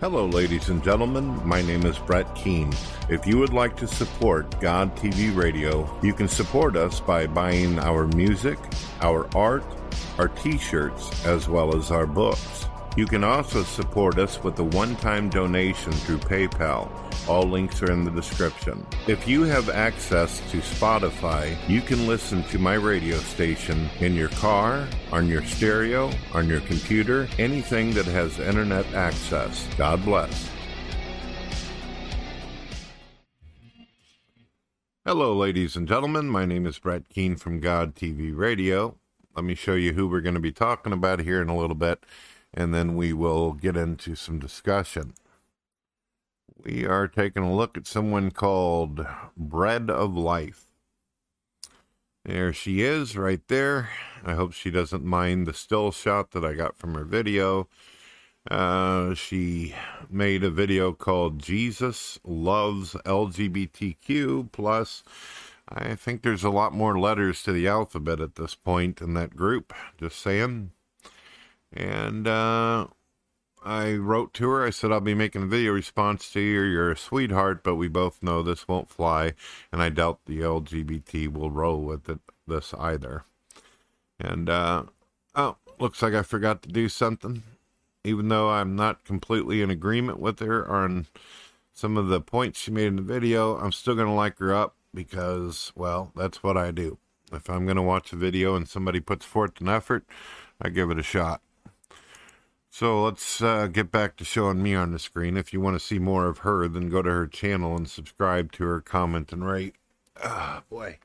Hello, ladies and gentlemen. My name is Brett Keane. If you would like to support God TV Radio, you can support us by buying our music, our art, our t shirts, as well as our books. You can also support us with a one time donation through PayPal. All links are in the description. If you have access to Spotify, you can listen to my radio station in your car, on your stereo, on your computer, anything that has internet access. God bless. Hello, ladies and gentlemen. My name is Brett Keane from God TV Radio. Let me show you who we're going to be talking about here in a little bit and then we will get into some discussion. We are taking a look at someone called Bread of Life. There she is, right there. I hope she doesn't mind the still shot that I got from her video. Uh, she made a video called Jesus Loves LGBTQ. Plus, I think there's a lot more letters to the alphabet at this point in that group. Just saying. And uh, I wrote to her. I said, I'll be making a video response to you. You're a sweetheart, but we both know this won't fly. And I doubt the LGBT will roll with it, this either. And, uh, oh, looks like I forgot to do something. Even though I'm not completely in agreement with her on some of the points she made in the video, I'm still going to like her up because, well, that's what I do. If I'm going to watch a video and somebody puts forth an effort, I give it a shot. So let's uh, get back to showing me on the screen. If you want to see more of her, then go to her channel and subscribe to her, comment, and rate. Ah, boy.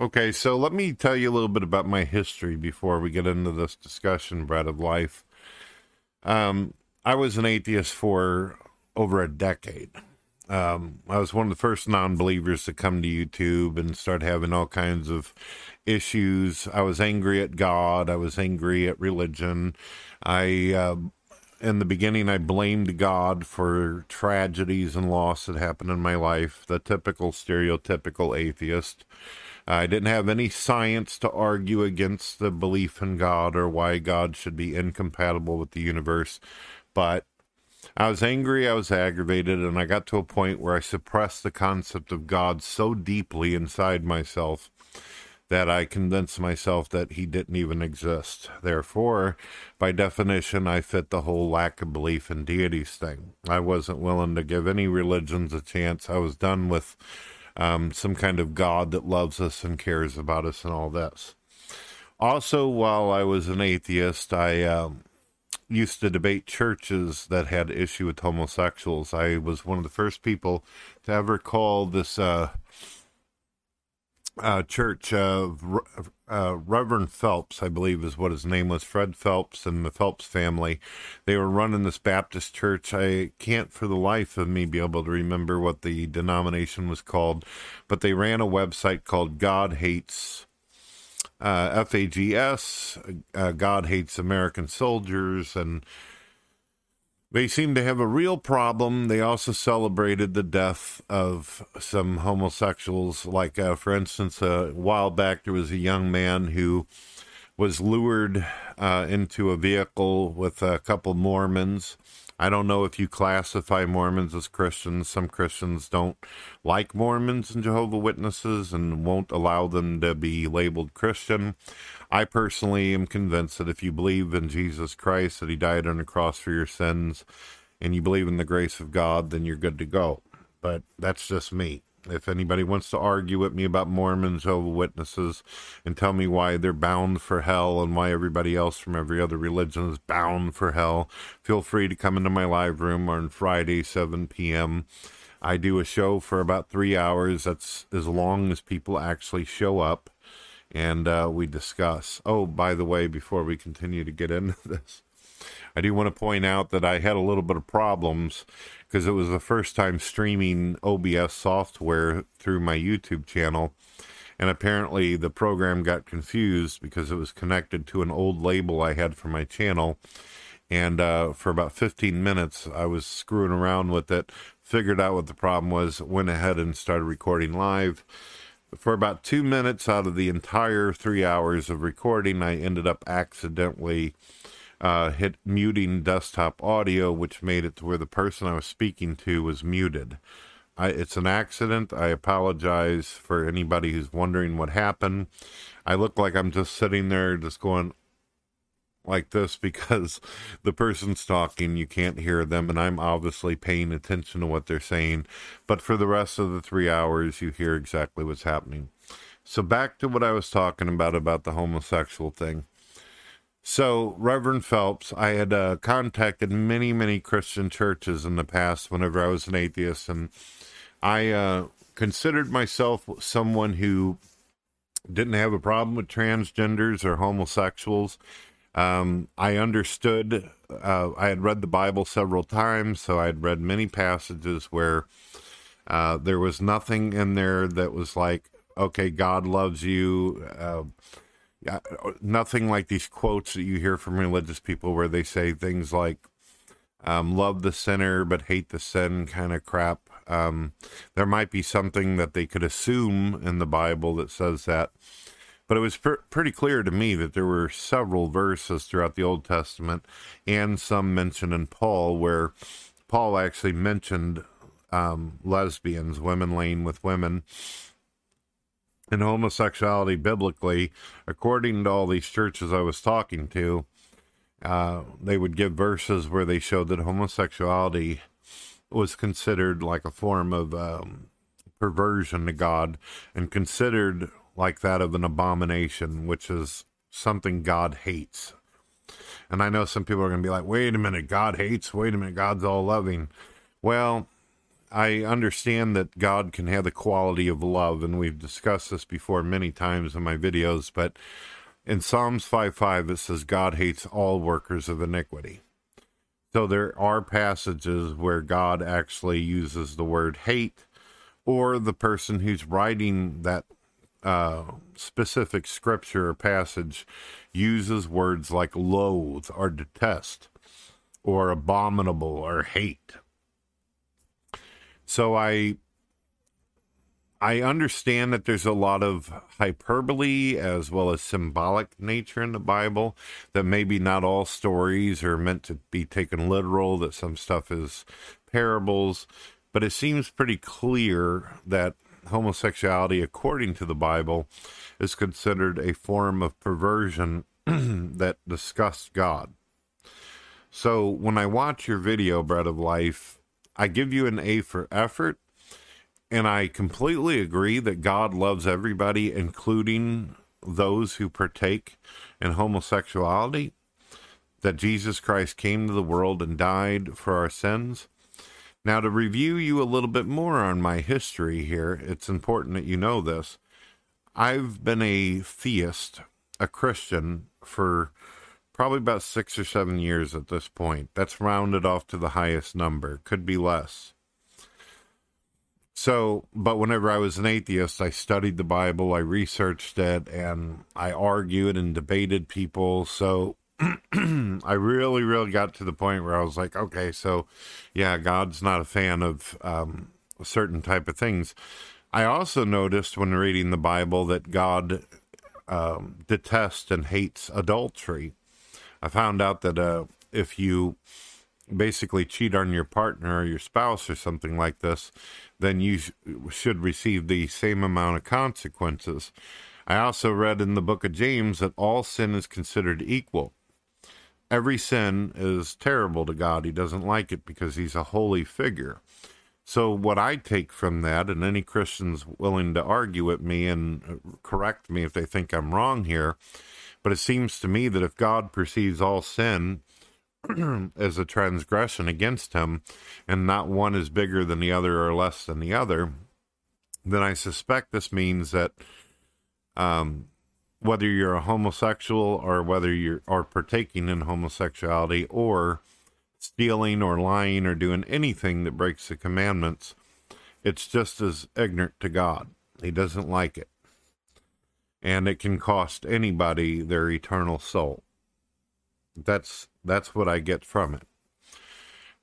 Okay, so let me tell you a little bit about my history before we get into this discussion, Bread of Life. Um, I was an atheist for over a decade. Um, I was one of the first non believers to come to YouTube and start having all kinds of issues. I was angry at God. I was angry at religion. I, uh, in the beginning, I blamed God for tragedies and loss that happened in my life, the typical stereotypical atheist. I didn't have any science to argue against the belief in God or why God should be incompatible with the universe, but I was angry, I was aggravated, and I got to a point where I suppressed the concept of God so deeply inside myself that I convinced myself that he didn't even exist. Therefore, by definition, I fit the whole lack of belief in deities thing. I wasn't willing to give any religions a chance. I was done with um, some kind of God that loves us and cares about us and all this. Also, while I was an atheist, I. Um, used to debate churches that had issue with homosexuals. I was one of the first people to ever call this uh, uh, church of uh, Reverend Phelps, I believe is what his name was, Fred Phelps and the Phelps family. They were running this Baptist church. I can't for the life of me be able to remember what the denomination was called, but they ran a website called God Hates uh, FAGS, uh, God Hates American Soldiers, and they seem to have a real problem. They also celebrated the death of some homosexuals. Like, uh, for instance, a while back, there was a young man who was lured uh, into a vehicle with a couple Mormons I don't know if you classify Mormons as Christians. Some Christians don't like Mormons and Jehovah Witnesses and won't allow them to be labeled Christian. I personally am convinced that if you believe in Jesus Christ, that he died on the cross for your sins, and you believe in the grace of God, then you're good to go. But that's just me. If anybody wants to argue with me about Mormons, Jehovah Witnesses, and tell me why they're bound for hell and why everybody else from every other religion is bound for hell, feel free to come into my live room on Friday, 7 p.m. I do a show for about three hours. That's as long as people actually show up and uh, we discuss. Oh, by the way, before we continue to get into this, I do want to point out that I had a little bit of problems because it was the first time streaming OBS software through my YouTube channel. And apparently the program got confused because it was connected to an old label I had for my channel. And uh, for about 15 minutes, I was screwing around with it, figured out what the problem was, went ahead and started recording live. For about two minutes out of the entire three hours of recording, I ended up accidentally uh, hit muting desktop audio, which made it to where the person I was speaking to was muted. I, it's an accident. I apologize for anybody who's wondering what happened. I look like I'm just sitting there, just going like this because the person's talking, you can't hear them, and I'm obviously paying attention to what they're saying. But for the rest of the three hours, you hear exactly what's happening. So back to what I was talking about about the homosexual thing. So, Reverend Phelps, I had uh, contacted many, many Christian churches in the past whenever I was an atheist, and I uh, considered myself someone who didn't have a problem with transgenders or homosexuals. Um, I understood, uh, I had read the Bible several times, so I had read many passages where uh, there was nothing in there that was like, okay, God loves you. Nothing like these quotes that you hear from religious people where they say things like, um, love the sinner but hate the sin kind of crap. Um, there might be something that they could assume in the Bible that says that. But it was pr- pretty clear to me that there were several verses throughout the Old Testament and some mentioned in Paul where Paul actually mentioned um, lesbians, women laying with women. And homosexuality biblically, according to all these churches I was talking to, uh, they would give verses where they showed that homosexuality was considered like a form of um, perversion to God and considered like that of an abomination, which is something God hates. And I know some people are going to be like, wait a minute, God hates, wait a minute, God's all loving. Well, I understand that God can have the quality of love, and we've discussed this before many times in my videos, but in Psalms 5 5, it says, God hates all workers of iniquity. So there are passages where God actually uses the word hate, or the person who's writing that uh, specific scripture or passage uses words like loathe or detest or abominable or hate. So I I understand that there's a lot of hyperbole as well as symbolic nature in the Bible, that maybe not all stories are meant to be taken literal, that some stuff is parables, but it seems pretty clear that homosexuality, according to the Bible, is considered a form of perversion that disgusts God. So when I watch your video, Bread of Life, I give you an A for effort and I completely agree that God loves everybody, including those who partake in homosexuality, that Jesus Christ came to the world and died for our sins. Now, to review you a little bit more on my history here, it's important that you know this. I've been a theist, a Christian, for probably about six or seven years at this point. That's rounded off to the highest number, could be less. So, but whenever I was an atheist, I studied the Bible, I researched it, and I argued and debated people. So, I really, really got to the point where I was like, okay, so yeah, God's not a fan of um, certain type of things. I also noticed when reading the Bible that God um, detests and hates adultery. I found out that uh, if you basically cheat on your partner or your spouse or something like this, then you sh- should receive the same amount of consequences. I also read in the book of James that all sin is considered equal. Every sin is terrible to God. He doesn't like it because he's a holy figure. So, what I take from that, and any Christians willing to argue with me and uh, correct me if they think I'm wrong here, but it seems to me that if God perceives all sin as a transgression against him, and not one is bigger than the other or less than the other, then I suspect this means that um, whether you're a homosexual or whether you are partaking in homosexuality or stealing or lying or doing anything that breaks the commandments, it's just as ignorant to God. He doesn't like it. And it can cost anybody their eternal soul. That's that's what I get from it.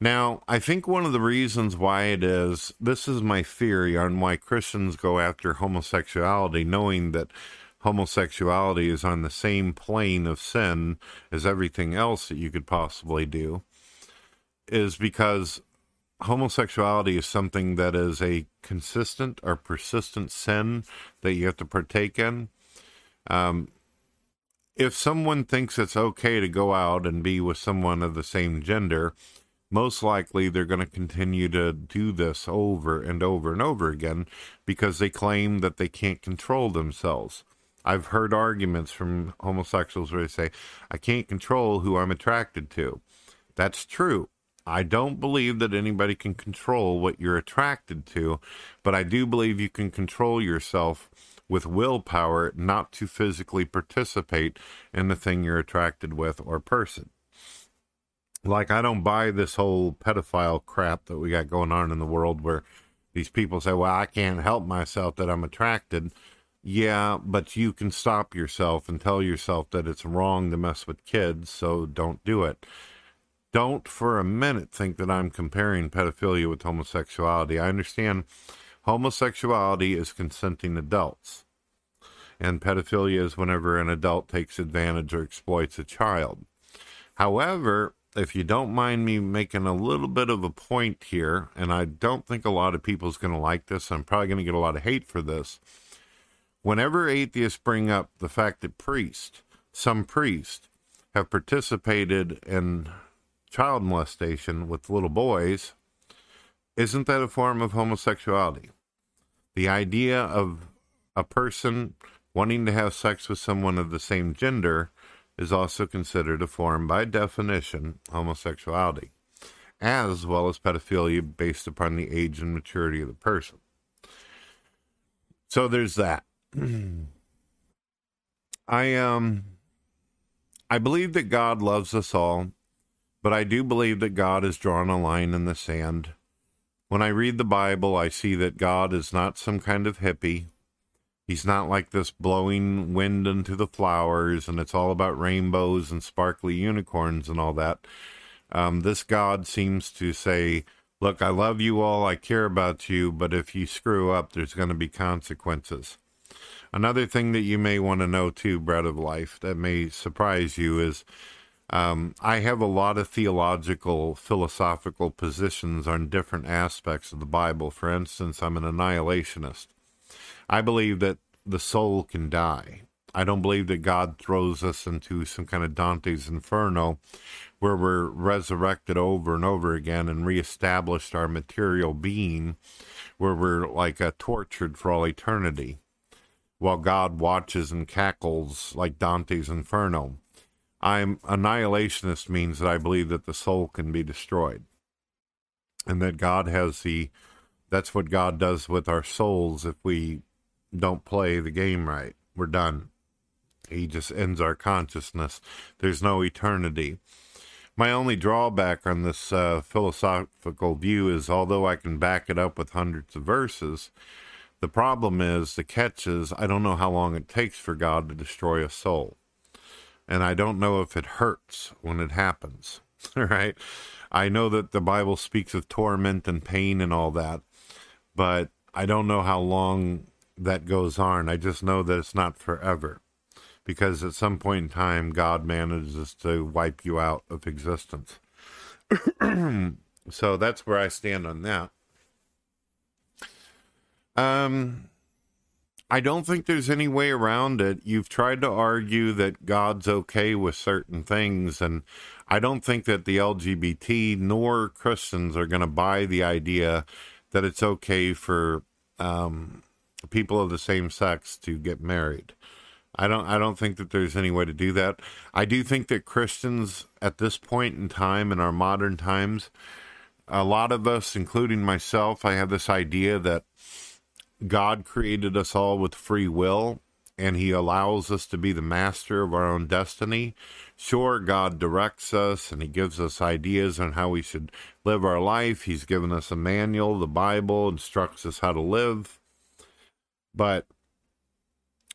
Now, I think one of the reasons why it is this is my theory on why Christians go after homosexuality, knowing that homosexuality is on the same plane of sin as everything else that you could possibly do is because homosexuality is something that is a consistent or persistent sin that you have to partake in. Um, if someone thinks it's okay to go out and be with someone of the same gender, most likely they're going to continue to do this over and over and over again because they claim that they can't control themselves. I've heard arguments from homosexuals where they say, I can't control who I'm attracted to. That's true. I don't believe that anybody can control what you're attracted to, but I do believe you can control yourself with willpower not to physically participate in the thing you're attracted with or person. Like, I don't buy this whole pedophile crap that we got going on in the world where these people say, well, I can't help myself that I'm attracted. Yeah, but you can stop yourself and tell yourself that it's wrong to mess with kids, so don't do it don't for a minute think that I'm comparing pedophilia with homosexuality. I understand homosexuality is consenting adults, and pedophilia is whenever an adult takes advantage or exploits a child. However, if you don't mind me making a little bit of a point here, and I don't think a lot of people's going to like this, I'm probably going to get a lot of hate for this. Whenever atheists bring up the fact that priests, some priests, have participated in child molestation with little boys, isn't that a form of homosexuality? The idea of a person wanting to have sex with someone of the same gender is also considered a form, by definition, homosexuality, as well as pedophilia based upon the age and maturity of the person. So there's that. I um I believe that God loves us all but I do believe that God has drawn a line in the sand. When I read the Bible, I see that God is not some kind of hippie. He's not like this blowing wind into the flowers and it's all about rainbows and sparkly unicorns and all that. Um, this God seems to say, Look, I love you all, I care about you, but if you screw up, there's going to be consequences. Another thing that you may want to know, too, Bread of Life, that may surprise you is um, I have a lot of theological, philosophical positions on different aspects of the Bible. For instance, I'm an annihilationist. I believe that the soul can die. I don't believe that God throws us into some kind of Dante's Inferno where we're resurrected over and over again and reestablished our material being, where we're like tortured for all eternity, while God watches and cackles like Dante's Inferno. I'm annihilationist means that I believe that the soul can be destroyed. And that God has the that's what God does with our souls if we don't play the game right. We're done. He just ends our consciousness. There's no eternity. My only drawback on this uh, philosophical view is although I can back it up with hundreds of verses, the problem is, the catch is, I don't know how long it takes for God to destroy a soul and I don't know if it hurts when it happens, right? I know that the Bible speaks of torment and pain and all that, but I don't know how long that goes on. I just know that it's not forever because at some point in time, God manages to wipe you out of existence. so that's where I stand on that. Um, I don't think there's any way around it. You've tried to argue that God's okay with certain things, and I don't think that the LGBT nor Christians are going to buy the idea that it's okay for um, people of the same sex to get married. I don't. I don't think that there's any way to do that. I do think that Christians at this point in time in our modern times, a lot of us, including myself, I have this idea that God created us all with free will and he allows us to be the master of our own destiny. Sure, God directs us and he gives us ideas on how we should live our life. He's given us a manual, the Bible instructs us how to live. But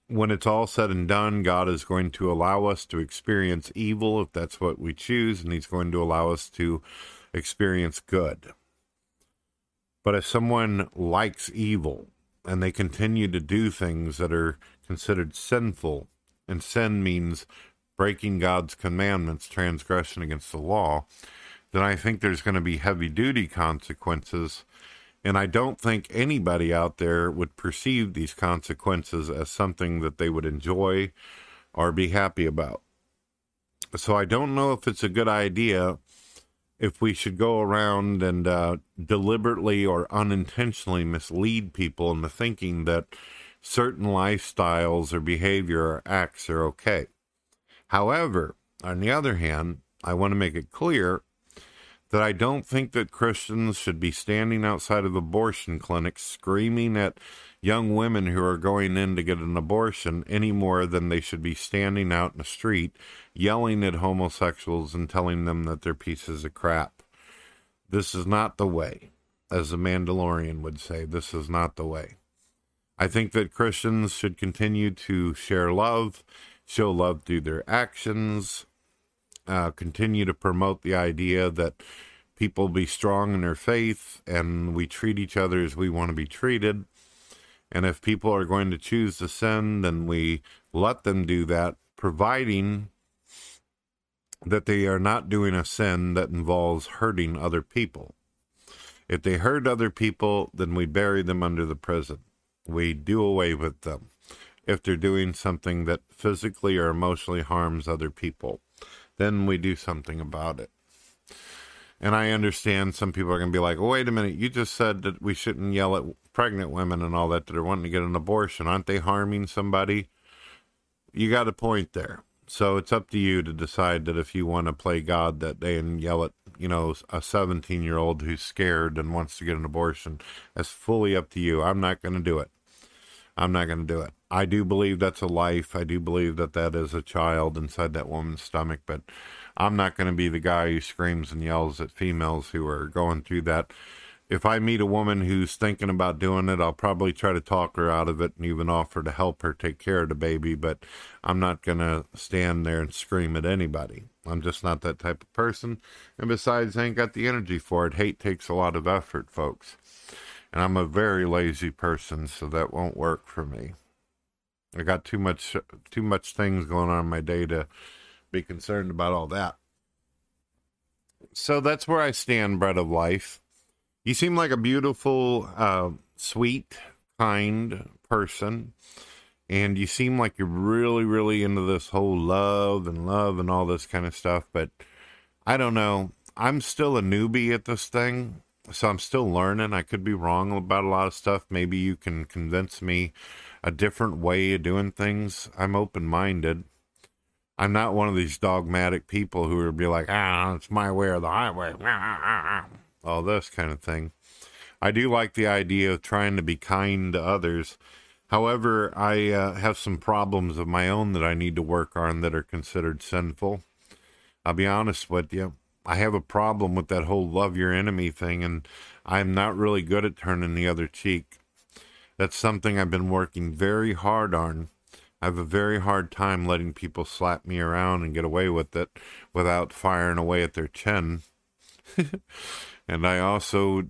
when it's all said and done, God is going to allow us to experience evil if that's what we choose, and he's going to allow us to experience good. But if someone likes evil, and they continue to do things that are considered sinful, and sin means breaking God's commandments, transgression against the law, then I think there's going to be heavy duty consequences. And I don't think anybody out there would perceive these consequences as something that they would enjoy or be happy about. So I don't know if it's a good idea if we should go around and uh, deliberately or unintentionally mislead people into thinking that certain lifestyles or behavior or acts are okay. However, on the other hand, I want to make it clear that I don't think that Christians should be standing outside of abortion clinics screaming at young women who are going in to get an abortion any more than they should be standing out in the street yelling at homosexuals and telling them that they're pieces of crap. This is not the way. As the Mandalorian would say, this is not the way. I think that Christians should continue to share love, show love through their actions, uh, continue to promote the idea that people be strong in their faith and we treat each other as we want to be treated. And if people are going to choose to sin, then we let them do that, providing that they are not doing a sin that involves hurting other people. If they hurt other people, then we bury them under the prison. We do away with them if they're doing something that physically or emotionally harms other people. Then we do something about it. And I understand some people are going to be like, well, wait a minute, you just said that we shouldn't yell at pregnant women and all that that are wanting to get an abortion. Aren't they harming somebody? You got a point there. So it's up to you to decide that if you want to play God that day and yell at, you know, a 17 year old who's scared and wants to get an abortion. That's fully up to you. I'm not going to do it. I'm not going to do it. I do believe that's a life. I do believe that that is a child inside that woman's stomach, but I'm not going to be the guy who screams and yells at females who are going through that. If I meet a woman who's thinking about doing it, I'll probably try to talk her out of it and even offer to help her take care of the baby, but I'm not going to stand there and scream at anybody. I'm just not that type of person. And besides, I ain't got the energy for it. Hate takes a lot of effort, folks. And I'm a very lazy person, so that won't work for me. I got too much too much things going on in my day to be concerned about all that. So that's where I stand, bread of life. You seem like a beautiful, uh, sweet, kind person. And you seem like you're really, really into this whole love and love and all this kind of stuff. But I don't know. I'm still a newbie at this thing. So I'm still learning. I could be wrong about a lot of stuff. Maybe you can convince me a different way of doing things. I'm open minded. I'm not one of these dogmatic people who would be like, ah, it's my way or the highway, all this kind of thing. I do like the idea of trying to be kind to others. However, I uh, have some problems of my own that I need to work on that are considered sinful. I'll be honest with you. I have a problem with that whole love your enemy thing, and I'm not really good at turning the other cheek. That's something I've been working very hard on I have a very hard time letting people slap me around and get away with it without firing away at their chin. and I also,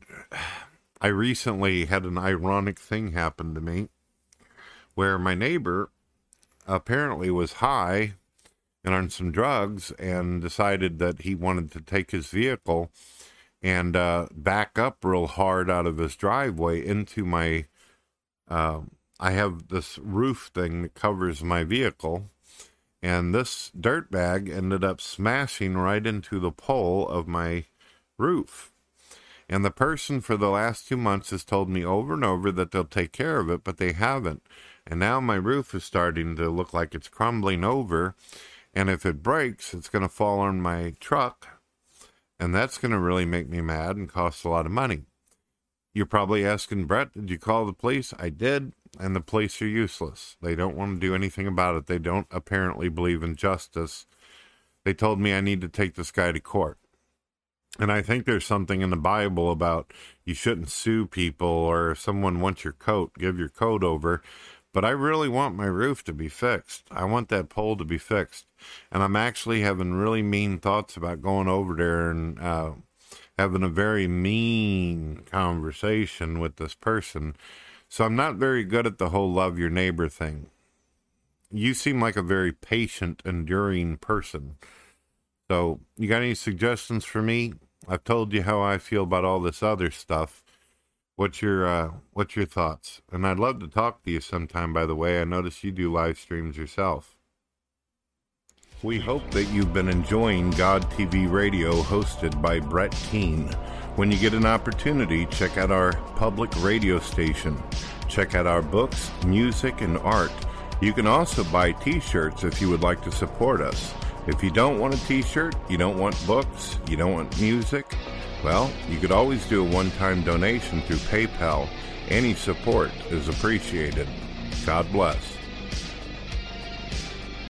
I recently had an ironic thing happen to me where my neighbor apparently was high and on some drugs and decided that he wanted to take his vehicle and uh, back up real hard out of his driveway into my um, I have this roof thing that covers my vehicle, and this dirt bag ended up smashing right into the pole of my roof. And the person for the last two months has told me over and over that they'll take care of it, but they haven't. And now my roof is starting to look like it's crumbling over. And if it breaks, it's going to fall on my truck. And that's going to really make me mad and cost a lot of money. You're probably asking, Brett, did you call the police? I did and the police are useless. They don't want to do anything about it. They don't apparently believe in justice. They told me I need to take this guy to court. And I think there's something in the Bible about you shouldn't sue people or if someone wants your coat, give your coat over. But I really want my roof to be fixed. I want that pole to be fixed. And I'm actually having really mean thoughts about going over there and uh, having a very mean conversation with this person so I'm not very good at the whole love your neighbor thing. you seem like a very patient, enduring person. So, you got any suggestions for me? I've told you how I feel about all this other stuff. What's your uh, what's your thoughts? And I'd love to talk to you sometime. By the way, I notice you do live streams yourself. We hope that you've been enjoying God TV Radio, hosted by Brett Keane. When you get an opportunity, check out our public radio station. Check out our books, music, and art. You can also buy t shirts if you would like to support us. If you don't want a t shirt, you don't want books, you don't want music, well, you could always do a one time donation through PayPal. Any support is appreciated. God bless.